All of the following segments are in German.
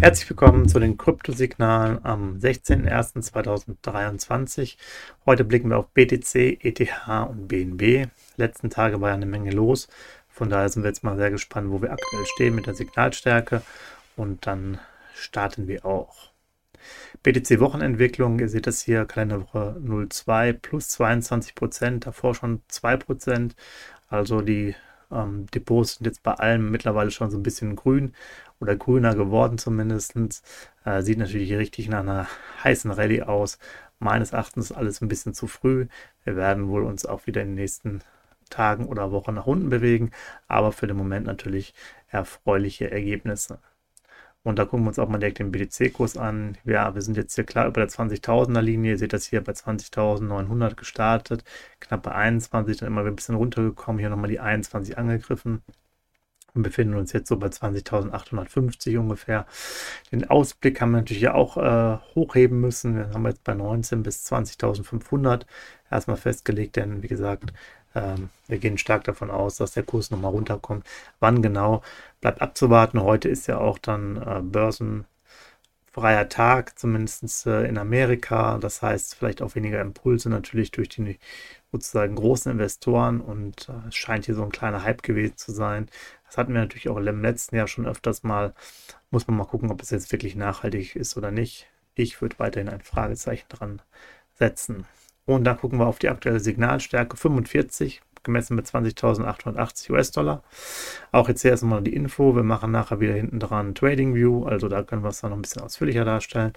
Herzlich willkommen zu den Kryptosignalen am 16.01.2023. Heute blicken wir auf BTC, ETH und BNB. Letzten Tage war ja eine Menge los. Von daher sind wir jetzt mal sehr gespannt, wo wir aktuell stehen mit der Signalstärke. Und dann starten wir auch. BTC Wochenentwicklung, ihr seht das hier, Kalenderwoche 02 plus 22 Prozent, davor schon 2 Prozent. Also die ähm, Depots sind jetzt bei allem mittlerweile schon so ein bisschen grün oder grüner geworden zumindest. Äh, sieht natürlich richtig nach einer heißen Rallye aus. Meines Erachtens alles ein bisschen zu früh. Wir werden wohl uns auch wieder in den nächsten Tagen oder Wochen nach unten bewegen, aber für den Moment natürlich erfreuliche Ergebnisse. Und da gucken wir uns auch mal direkt den BTC-Kurs an. Ja, wir sind jetzt hier klar über der 20.000er Linie. Ihr seht das hier bei 20.900 gestartet, knapp bei 21, dann immer ein bisschen runtergekommen. Hier nochmal die 21 angegriffen und befinden uns jetzt so bei 20.850 ungefähr. Den Ausblick haben wir natürlich auch äh, hochheben müssen. Wir haben jetzt bei 19 bis 20.500 erstmal festgelegt, denn wie gesagt, ähm, wir gehen stark davon aus, dass der Kurs nochmal runterkommt. Wann genau, bleibt abzuwarten. Heute ist ja auch dann äh, börsenfreier Tag, zumindest äh, in Amerika. Das heißt, vielleicht auch weniger Impulse natürlich durch die sozusagen großen Investoren und äh, es scheint hier so ein kleiner Hype gewesen zu sein. Das hatten wir natürlich auch im letzten Jahr schon öfters mal. Muss man mal gucken, ob es jetzt wirklich nachhaltig ist oder nicht. Ich würde weiterhin ein Fragezeichen dran setzen. Und dann gucken wir auf die aktuelle Signalstärke 45, gemessen mit 20.880 US-Dollar. Auch jetzt hier erstmal die Info. Wir machen nachher wieder hinten dran Trading View, also da können wir es dann noch ein bisschen ausführlicher darstellen.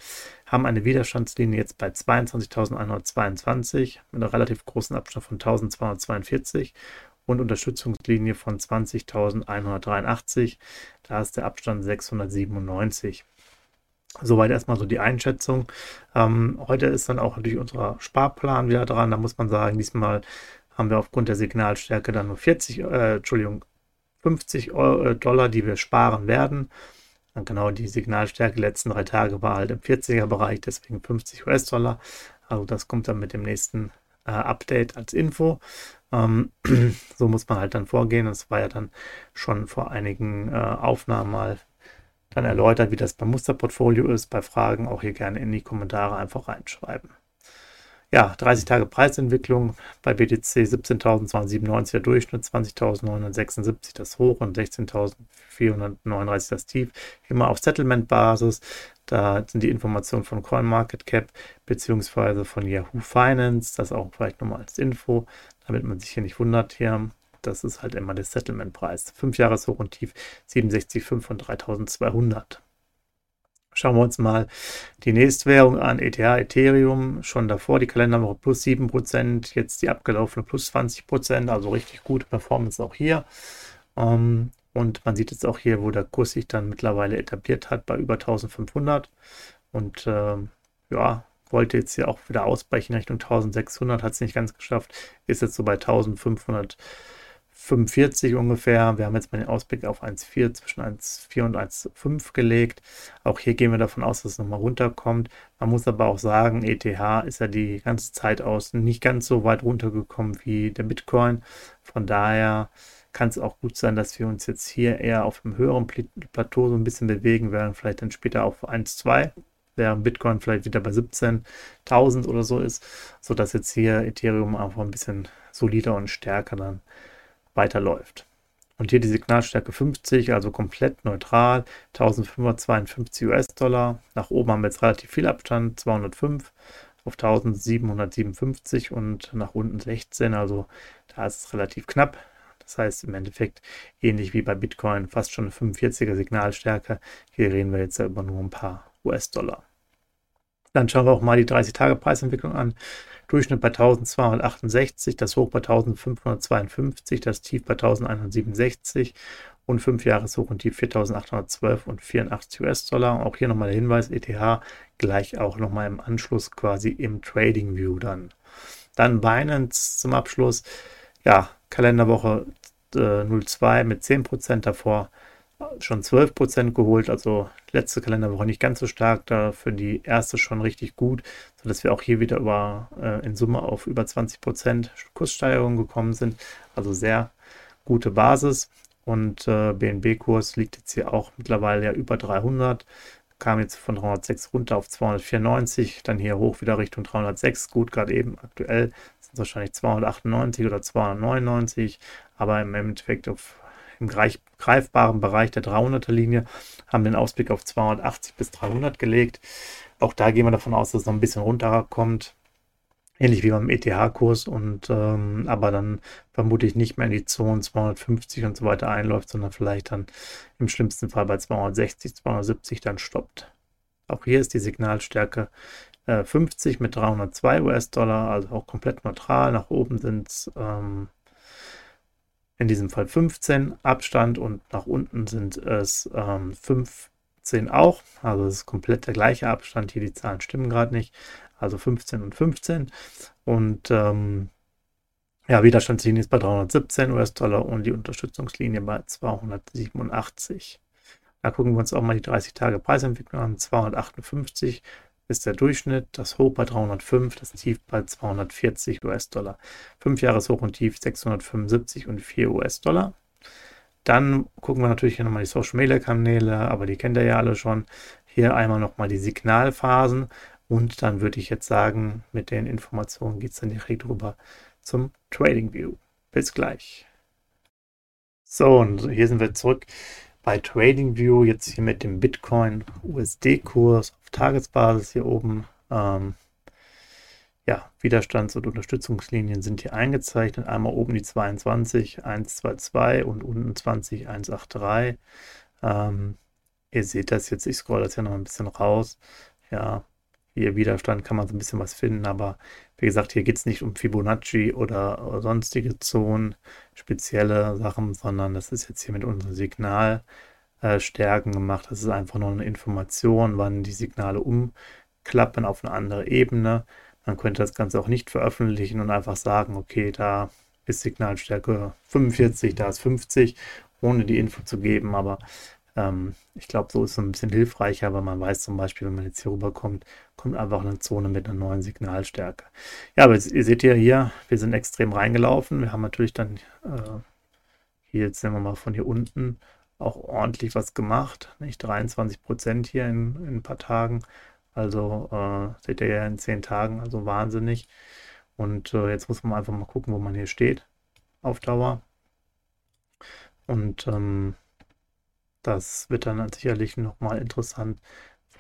Haben eine Widerstandslinie jetzt bei 22.122 mit einem relativ großen Abstand von 1.242 und Unterstützungslinie von 20.183. Da ist der Abstand 697. Soweit erstmal so die Einschätzung. Ähm, heute ist dann auch natürlich unser Sparplan wieder dran. Da muss man sagen, diesmal haben wir aufgrund der Signalstärke dann nur 40, äh, Entschuldigung, 50 Euro, äh, Dollar, die wir sparen werden. Und genau die Signalstärke letzten drei Tage war halt im 40er Bereich, deswegen 50 US-Dollar. Also das kommt dann mit dem nächsten äh, Update als Info. Ähm, so muss man halt dann vorgehen. Das war ja dann schon vor einigen äh, Aufnahmen mal dann erläutert, wie das beim Musterportfolio ist. Bei Fragen auch hier gerne in die Kommentare einfach reinschreiben. Ja, 30 Tage Preisentwicklung bei BTC 17.297 der Durchschnitt, 20.976 das Hoch und 16.439 das Tief. Immer auf Settlement-Basis. Da sind die Informationen von CoinMarketCap bzw. von Yahoo Finance. Das auch vielleicht nochmal als Info, damit man sich hier nicht wundert hier. Das ist halt immer der Settlement-Preis. 5 Jahres Hoch und Tief 67,5 von 3200. Schauen wir uns mal die nächste Währung an, ETH, Ethereum, schon davor die Kalenderwoche plus 7%, jetzt die abgelaufene plus 20%, also richtig gute Performance auch hier. Ähm, und man sieht jetzt auch hier, wo der Kurs sich dann mittlerweile etabliert hat, bei über 1500. Und äh, ja, wollte jetzt hier auch wieder ausbrechen Richtung 1600, hat es nicht ganz geschafft, ist jetzt so bei 1500. 45 ungefähr. Wir haben jetzt mal den Ausblick auf 1,4 zwischen 1,4 und 1,5 gelegt. Auch hier gehen wir davon aus, dass es nochmal runterkommt. Man muss aber auch sagen, ETH ist ja die ganze Zeit aus nicht ganz so weit runtergekommen wie der Bitcoin. Von daher kann es auch gut sein, dass wir uns jetzt hier eher auf einem höheren Plateau so ein bisschen bewegen werden, vielleicht dann später auf 1,2 während Bitcoin vielleicht wieder bei 17.000 oder so ist, sodass jetzt hier Ethereum einfach ein bisschen solider und stärker dann weiterläuft. Und hier die Signalstärke 50, also komplett neutral, 1552 US-Dollar. Nach oben haben wir jetzt relativ viel Abstand, 205 auf 1757 und nach unten 16, also da ist es relativ knapp. Das heißt im Endeffekt ähnlich wie bei Bitcoin, fast schon eine 45er Signalstärke. Hier reden wir jetzt über nur ein paar US-Dollar. Dann schauen wir auch mal die 30-Tage-Preisentwicklung an. Durchschnitt bei 1268, das Hoch bei 1552, das Tief bei 1167 und 5 Jahreshoch und Tief 4812 und 84 US-Dollar. Auch hier nochmal der Hinweis, ETH gleich auch nochmal im Anschluss quasi im Trading View dann. Dann Binance zum Abschluss. Ja, Kalenderwoche äh, 02 mit 10% davor schon 12% geholt, also letzte Kalenderwoche nicht ganz so stark, dafür die erste schon richtig gut, sodass wir auch hier wieder über, äh, in Summe auf über 20% Kurssteigerung gekommen sind, also sehr gute Basis. Und äh, BNB-Kurs liegt jetzt hier auch mittlerweile ja über 300, kam jetzt von 306 runter auf 294, dann hier hoch wieder Richtung 306, gut, gerade eben aktuell sind es wahrscheinlich 298 oder 299, aber im Endeffekt auf im greifbaren Bereich der 300er Linie, haben den Ausblick auf 280 bis 300 gelegt. Auch da gehen wir davon aus, dass es noch ein bisschen runterkommt. Ähnlich wie beim ETH-Kurs und ähm, aber dann vermutlich nicht mehr in die Zone 250 und so weiter einläuft, sondern vielleicht dann im schlimmsten Fall bei 260, 270 dann stoppt. Auch hier ist die Signalstärke äh, 50 mit 302 US-Dollar, also auch komplett neutral. Nach oben sind es ähm, in diesem Fall 15 Abstand und nach unten sind es ähm, 15 auch. Also es ist komplett der gleiche Abstand. Hier die Zahlen stimmen gerade nicht. Also 15 und 15. Und ähm, ja, Widerstandslinie ist bei 317 US-Dollar und die Unterstützungslinie bei 287. Da gucken wir uns auch mal die 30 Tage Preisentwicklung an. 258 ist der Durchschnitt, das Hoch bei 305, das Tief bei 240 US-Dollar. 5 Jahres Hoch und Tief 675 und 4 US-Dollar. Dann gucken wir natürlich hier nochmal die Social Media Kanäle, aber die kennt ihr ja alle schon. Hier einmal nochmal die Signalphasen und dann würde ich jetzt sagen, mit den Informationen geht es dann direkt rüber zum Trading View. Bis gleich. So, und hier sind wir zurück bei TradingView jetzt hier mit dem Bitcoin USD-Kurs auf Tagesbasis hier oben. Ähm, ja, Widerstands- und Unterstützungslinien sind hier eingezeichnet. Einmal oben die 22, 122 und unten 20, 183. Ähm, ihr seht das jetzt, ich scroll das ja noch ein bisschen raus. Ja, hier Widerstand kann man so ein bisschen was finden, aber wie gesagt, hier geht es nicht um Fibonacci oder sonstige Zonen, spezielle Sachen, sondern das ist jetzt hier mit unseren Signalstärken gemacht. Das ist einfach nur eine Information, wann die Signale umklappen auf eine andere Ebene. Man könnte das Ganze auch nicht veröffentlichen und einfach sagen, okay, da ist Signalstärke 45, da ist 50, ohne die Info zu geben, aber ähm, ich glaube, so ist es ein bisschen hilfreicher, weil man weiß zum Beispiel, wenn man jetzt hier rüberkommt, kommt einfach eine Zone mit einer neuen Signalstärke. Ja, aber ihr seht ja hier, wir sind extrem reingelaufen. Wir haben natürlich dann äh, hier, jetzt sehen wir mal von hier unten, auch ordentlich was gemacht. Nicht 23 Prozent hier in, in, ein paar Tagen. Also äh, seht ihr ja in 10 Tagen, also wahnsinnig. Und äh, jetzt muss man einfach mal gucken, wo man hier steht auf Dauer. Und ähm, das wird dann sicherlich nochmal interessant,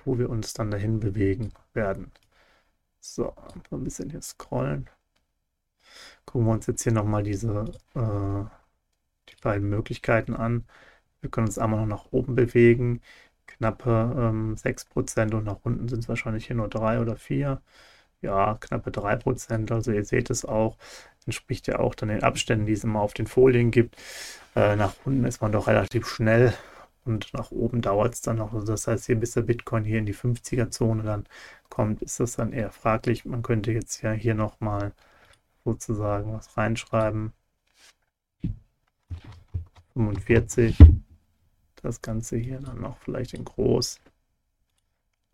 wo wir uns dann dahin bewegen werden. So, ein bisschen hier scrollen. Gucken wir uns jetzt hier nochmal diese äh, die beiden Möglichkeiten an. Wir können uns einmal noch nach oben bewegen, knappe ähm, 6% und nach unten sind es wahrscheinlich hier nur 3 oder 4. Ja, knappe 3%. Also ihr seht es auch, entspricht ja auch dann den Abständen, die es immer auf den Folien gibt. Äh, nach unten ist man doch relativ schnell und nach oben dauert es dann noch. Also das heißt, hier bis der Bitcoin hier in die 50er-Zone dann kommt, ist das dann eher fraglich. Man könnte jetzt ja hier nochmal sozusagen was reinschreiben. 45. Das Ganze hier dann noch vielleicht in groß.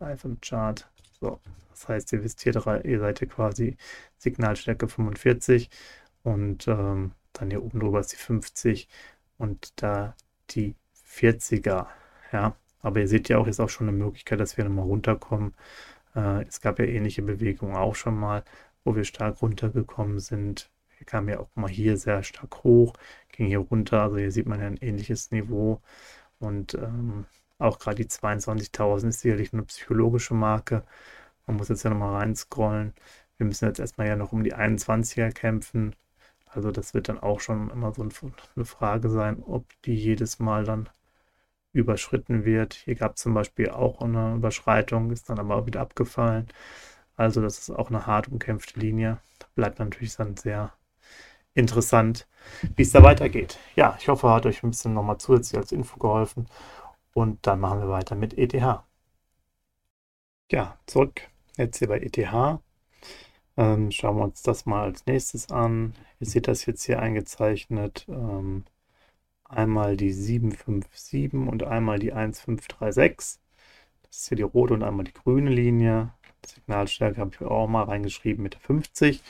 Live im Chart. So, das heißt, ihr wisst hier, ihr seid hier quasi Signalstärke 45 und ähm, dann hier oben drüber ist die 50 und da die 40er. Ja, aber ihr seht ja auch, ist auch schon eine Möglichkeit, dass wir nochmal runterkommen. Äh, es gab ja ähnliche Bewegungen auch schon mal, wo wir stark runtergekommen sind. Wir kamen ja auch mal hier sehr stark hoch, ging hier runter. Also hier sieht man ja ein ähnliches Niveau. Und ähm, auch gerade die 22.000 ist sicherlich eine psychologische Marke. Man muss jetzt ja nochmal reinscrollen. Wir müssen jetzt erstmal ja noch um die 21er kämpfen. Also das wird dann auch schon immer so eine Frage sein, ob die jedes Mal dann überschritten wird. Hier gab es zum Beispiel auch eine Überschreitung, ist dann aber auch wieder abgefallen. Also das ist auch eine hart umkämpfte Linie. Bleibt natürlich dann sehr interessant, wie es da weitergeht. Ja, ich hoffe, hat euch ein bisschen nochmal zusätzlich als Info geholfen. Und dann machen wir weiter mit ETH. Ja, zurück jetzt hier bei ETH. Ähm, schauen wir uns das mal als nächstes an. Ihr seht das jetzt hier eingezeichnet. Ähm, einmal die 757 und einmal die 1536. Das ist hier die rote und einmal die grüne Linie. Signalstärke habe ich auch mal reingeschrieben mit der 50.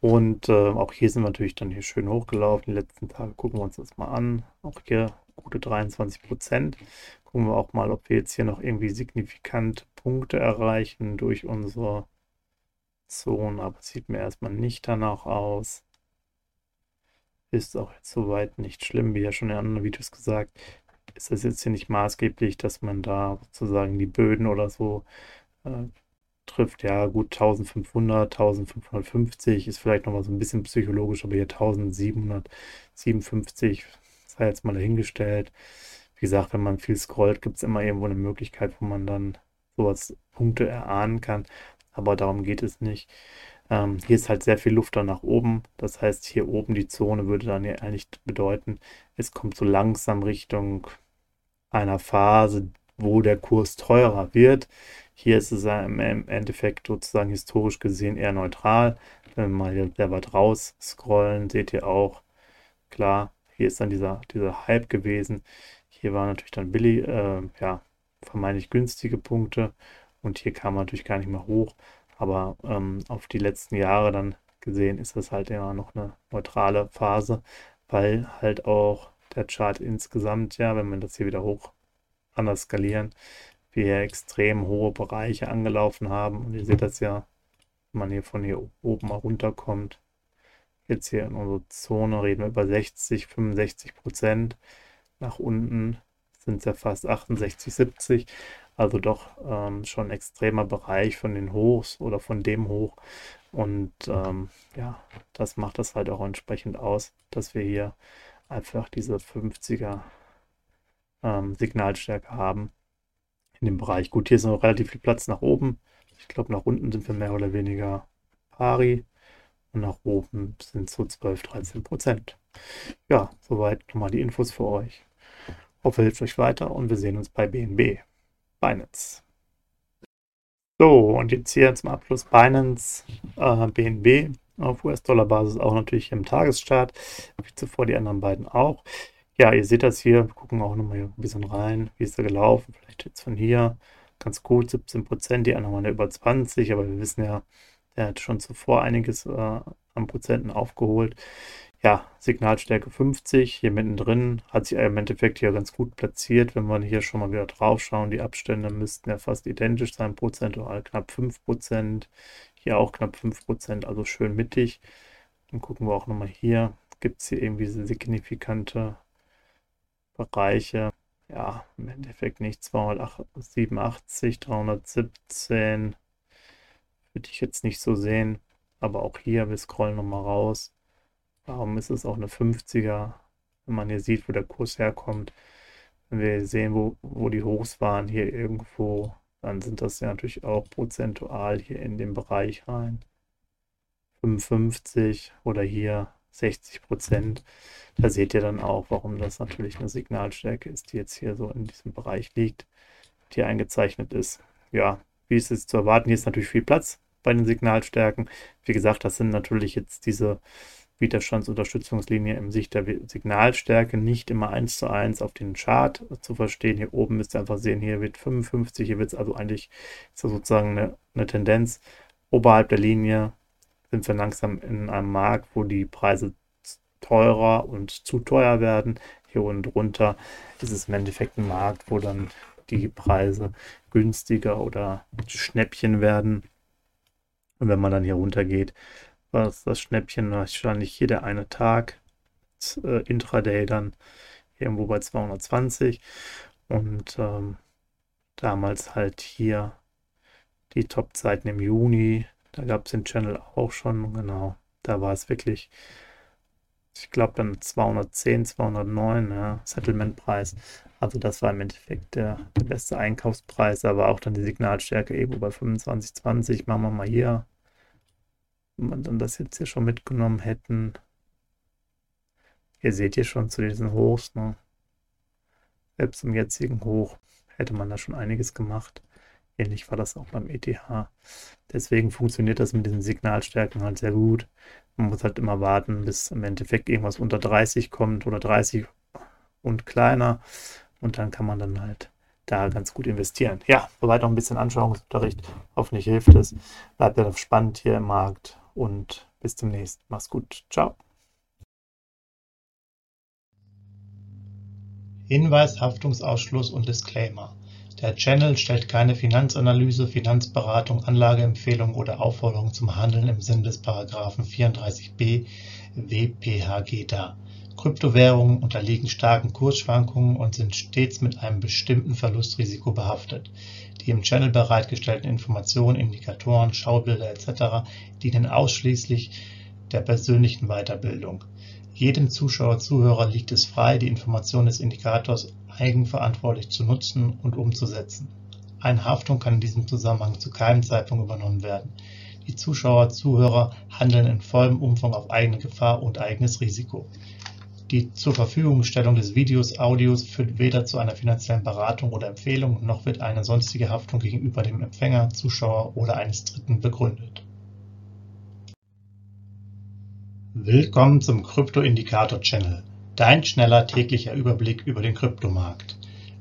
Und äh, auch hier sind wir natürlich dann hier schön hochgelaufen. Die letzten Tage gucken wir uns das mal an. Auch hier gute 23 Prozent. Gucken wir auch mal, ob wir jetzt hier noch irgendwie signifikant Punkte erreichen durch unsere Zone. Aber es sieht mir erstmal nicht danach aus. Ist auch jetzt soweit nicht schlimm, wie ja schon in anderen Videos gesagt. Ist das jetzt hier nicht maßgeblich, dass man da sozusagen die Böden oder so äh, trifft, ja gut, 1500, 1550 ist vielleicht noch mal so ein bisschen psychologisch, aber hier 1757 sei jetzt mal dahingestellt. Wie gesagt, wenn man viel scrollt, gibt es immer irgendwo eine Möglichkeit, wo man dann sowas Punkte erahnen kann, aber darum geht es nicht. Ähm, hier ist halt sehr viel Luft dann nach oben, das heißt, hier oben die Zone würde dann ja eigentlich bedeuten, es kommt so langsam Richtung einer Phase, wo der Kurs teurer wird. Hier ist es im Endeffekt sozusagen historisch gesehen eher neutral. Wenn wir mal hier sehr weit raus scrollen, seht ihr auch, klar, hier ist dann dieser, dieser Hype gewesen. Hier waren natürlich dann billig, äh, ja, vermeintlich günstige Punkte und hier kam man natürlich gar nicht mehr hoch. Aber ähm, auf die letzten Jahre dann gesehen ist das halt immer noch eine neutrale Phase, weil halt auch der Chart insgesamt, ja, wenn man das hier wieder hoch anders skalieren, wir extrem hohe Bereiche angelaufen haben. Und ihr seht das ja, wenn man hier von hier oben mal runterkommt. Jetzt hier in unserer Zone reden wir über 60, 65 Prozent. Nach unten sind es ja fast 68, 70. Also doch ähm, schon ein extremer Bereich von den Hochs oder von dem Hoch. Und ähm, ja, das macht das halt auch entsprechend aus, dass wir hier einfach diese 50er ähm, Signalstärke haben in dem Bereich. Gut, hier ist noch relativ viel Platz nach oben. Ich glaube, nach unten sind wir mehr oder weniger pari. Und nach oben sind so 12, 13 Prozent. Ja, soweit nochmal die Infos für euch. Hoffe, hilft euch weiter und wir sehen uns bei BNB. Binance. So, und jetzt hier zum Abschluss Binance, äh, BNB auf US-Dollar-Basis auch natürlich im Tagesstart, wie zuvor die anderen beiden auch. Ja, ihr seht das hier, wir gucken auch nochmal ein bisschen rein, wie ist er gelaufen, vielleicht jetzt von hier, ganz gut, 17 Prozent, die anderen waren ja über 20, aber wir wissen ja, der hat schon zuvor einiges äh, an Prozenten aufgeholt. Ja, Signalstärke 50, hier mittendrin hat sich im Endeffekt hier ganz gut platziert. Wenn wir hier schon mal wieder drauf schauen, die Abstände müssten ja fast identisch sein, prozentual knapp 5%, hier auch knapp 5%, also schön mittig. Dann gucken wir auch nochmal hier, gibt es hier irgendwie signifikante Bereiche. Ja, im Endeffekt nicht 287, 317 würde ich jetzt nicht so sehen. Aber auch hier, wir scrollen nochmal raus. Warum ist es auch eine 50er? Wenn man hier sieht, wo der Kurs herkommt. Wenn wir sehen, wo, wo die Hochs waren, hier irgendwo, dann sind das ja natürlich auch prozentual hier in den Bereich rein. 55 oder hier 60 Prozent. Da seht ihr dann auch, warum das natürlich eine Signalstärke ist, die jetzt hier so in diesem Bereich liegt, die eingezeichnet ist. Ja, wie ist es zu erwarten? Hier ist natürlich viel Platz bei den Signalstärken. Wie gesagt, das sind natürlich jetzt diese Widerstandsunterstützungslinie im Sicht der Signalstärke nicht immer eins zu eins auf den Chart zu verstehen. Hier oben müsst ihr einfach sehen, hier wird 55, hier wird es also eigentlich sozusagen eine, eine Tendenz. Oberhalb der Linie sind wir langsam in einem Markt, wo die Preise teurer und zu teuer werden. Hier unten drunter ist es im Endeffekt ein Markt, wo dann die Preise günstiger oder Schnäppchen werden. Und wenn man dann hier runter geht, war das Schnäppchen wahrscheinlich hier der eine Tag, äh, Intraday dann irgendwo bei 220 und ähm, damals halt hier die Top-Zeiten im Juni da gab es den Channel auch schon, genau. Da war es wirklich, ich glaube dann 210, 209, ja, Settlement-Preis. Also das war im Endeffekt der, der beste Einkaufspreis, aber auch dann die Signalstärke eben bei 25, 20. Machen wir mal hier. Wenn wir dann das jetzt hier schon mitgenommen hätten. Ihr seht hier schon zu diesen Hochs, ne? Selbst im jetzigen Hoch hätte man da schon einiges gemacht. Ähnlich war das auch beim ETH. Deswegen funktioniert das mit diesen Signalstärken halt sehr gut. Man muss halt immer warten, bis im Endeffekt irgendwas unter 30 kommt oder 30 und kleiner. Und dann kann man dann halt da ganz gut investieren. Ja, soweit noch ein bisschen Anschauungsunterricht. Hoffentlich hilft es. Bleibt ja spannend hier im Markt und bis zum nächsten. Mach's gut. Ciao. Hinweis, Haftungsausschluss und Disclaimer. Der Channel stellt keine Finanzanalyse, Finanzberatung, Anlageempfehlung oder Aufforderung zum Handeln im Sinne des Paragraphen 34b WPHG dar. Kryptowährungen unterliegen starken Kursschwankungen und sind stets mit einem bestimmten Verlustrisiko behaftet. Die im Channel bereitgestellten Informationen, Indikatoren, Schaubilder etc. dienen ausschließlich der persönlichen Weiterbildung. Jedem Zuschauer/Zuhörer liegt es frei, die Informationen des Indikators eigenverantwortlich zu nutzen und umzusetzen. Eine Haftung kann in diesem Zusammenhang zu keinem Zeitpunkt übernommen werden. Die Zuschauer/Zuhörer handeln in vollem Umfang auf eigene Gefahr und eigenes Risiko. Die Zurverfügungstellung des Videos, Audios führt weder zu einer finanziellen Beratung oder Empfehlung, noch wird eine sonstige Haftung gegenüber dem Empfänger, Zuschauer oder eines Dritten begründet. Willkommen zum Krypto-Indikator Channel. Dein schneller täglicher Überblick über den Kryptomarkt.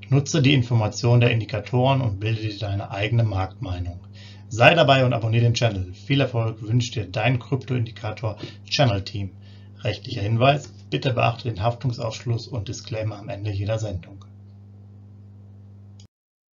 Nutze die Informationen der Indikatoren und bilde dir deine eigene Marktmeinung. Sei dabei und abonniere den Channel. Viel Erfolg wünscht dir dein Kryptoindikator Channel Team. Rechtlicher Hinweis, bitte beachte den Haftungsausschluss und Disclaimer am Ende jeder Sendung.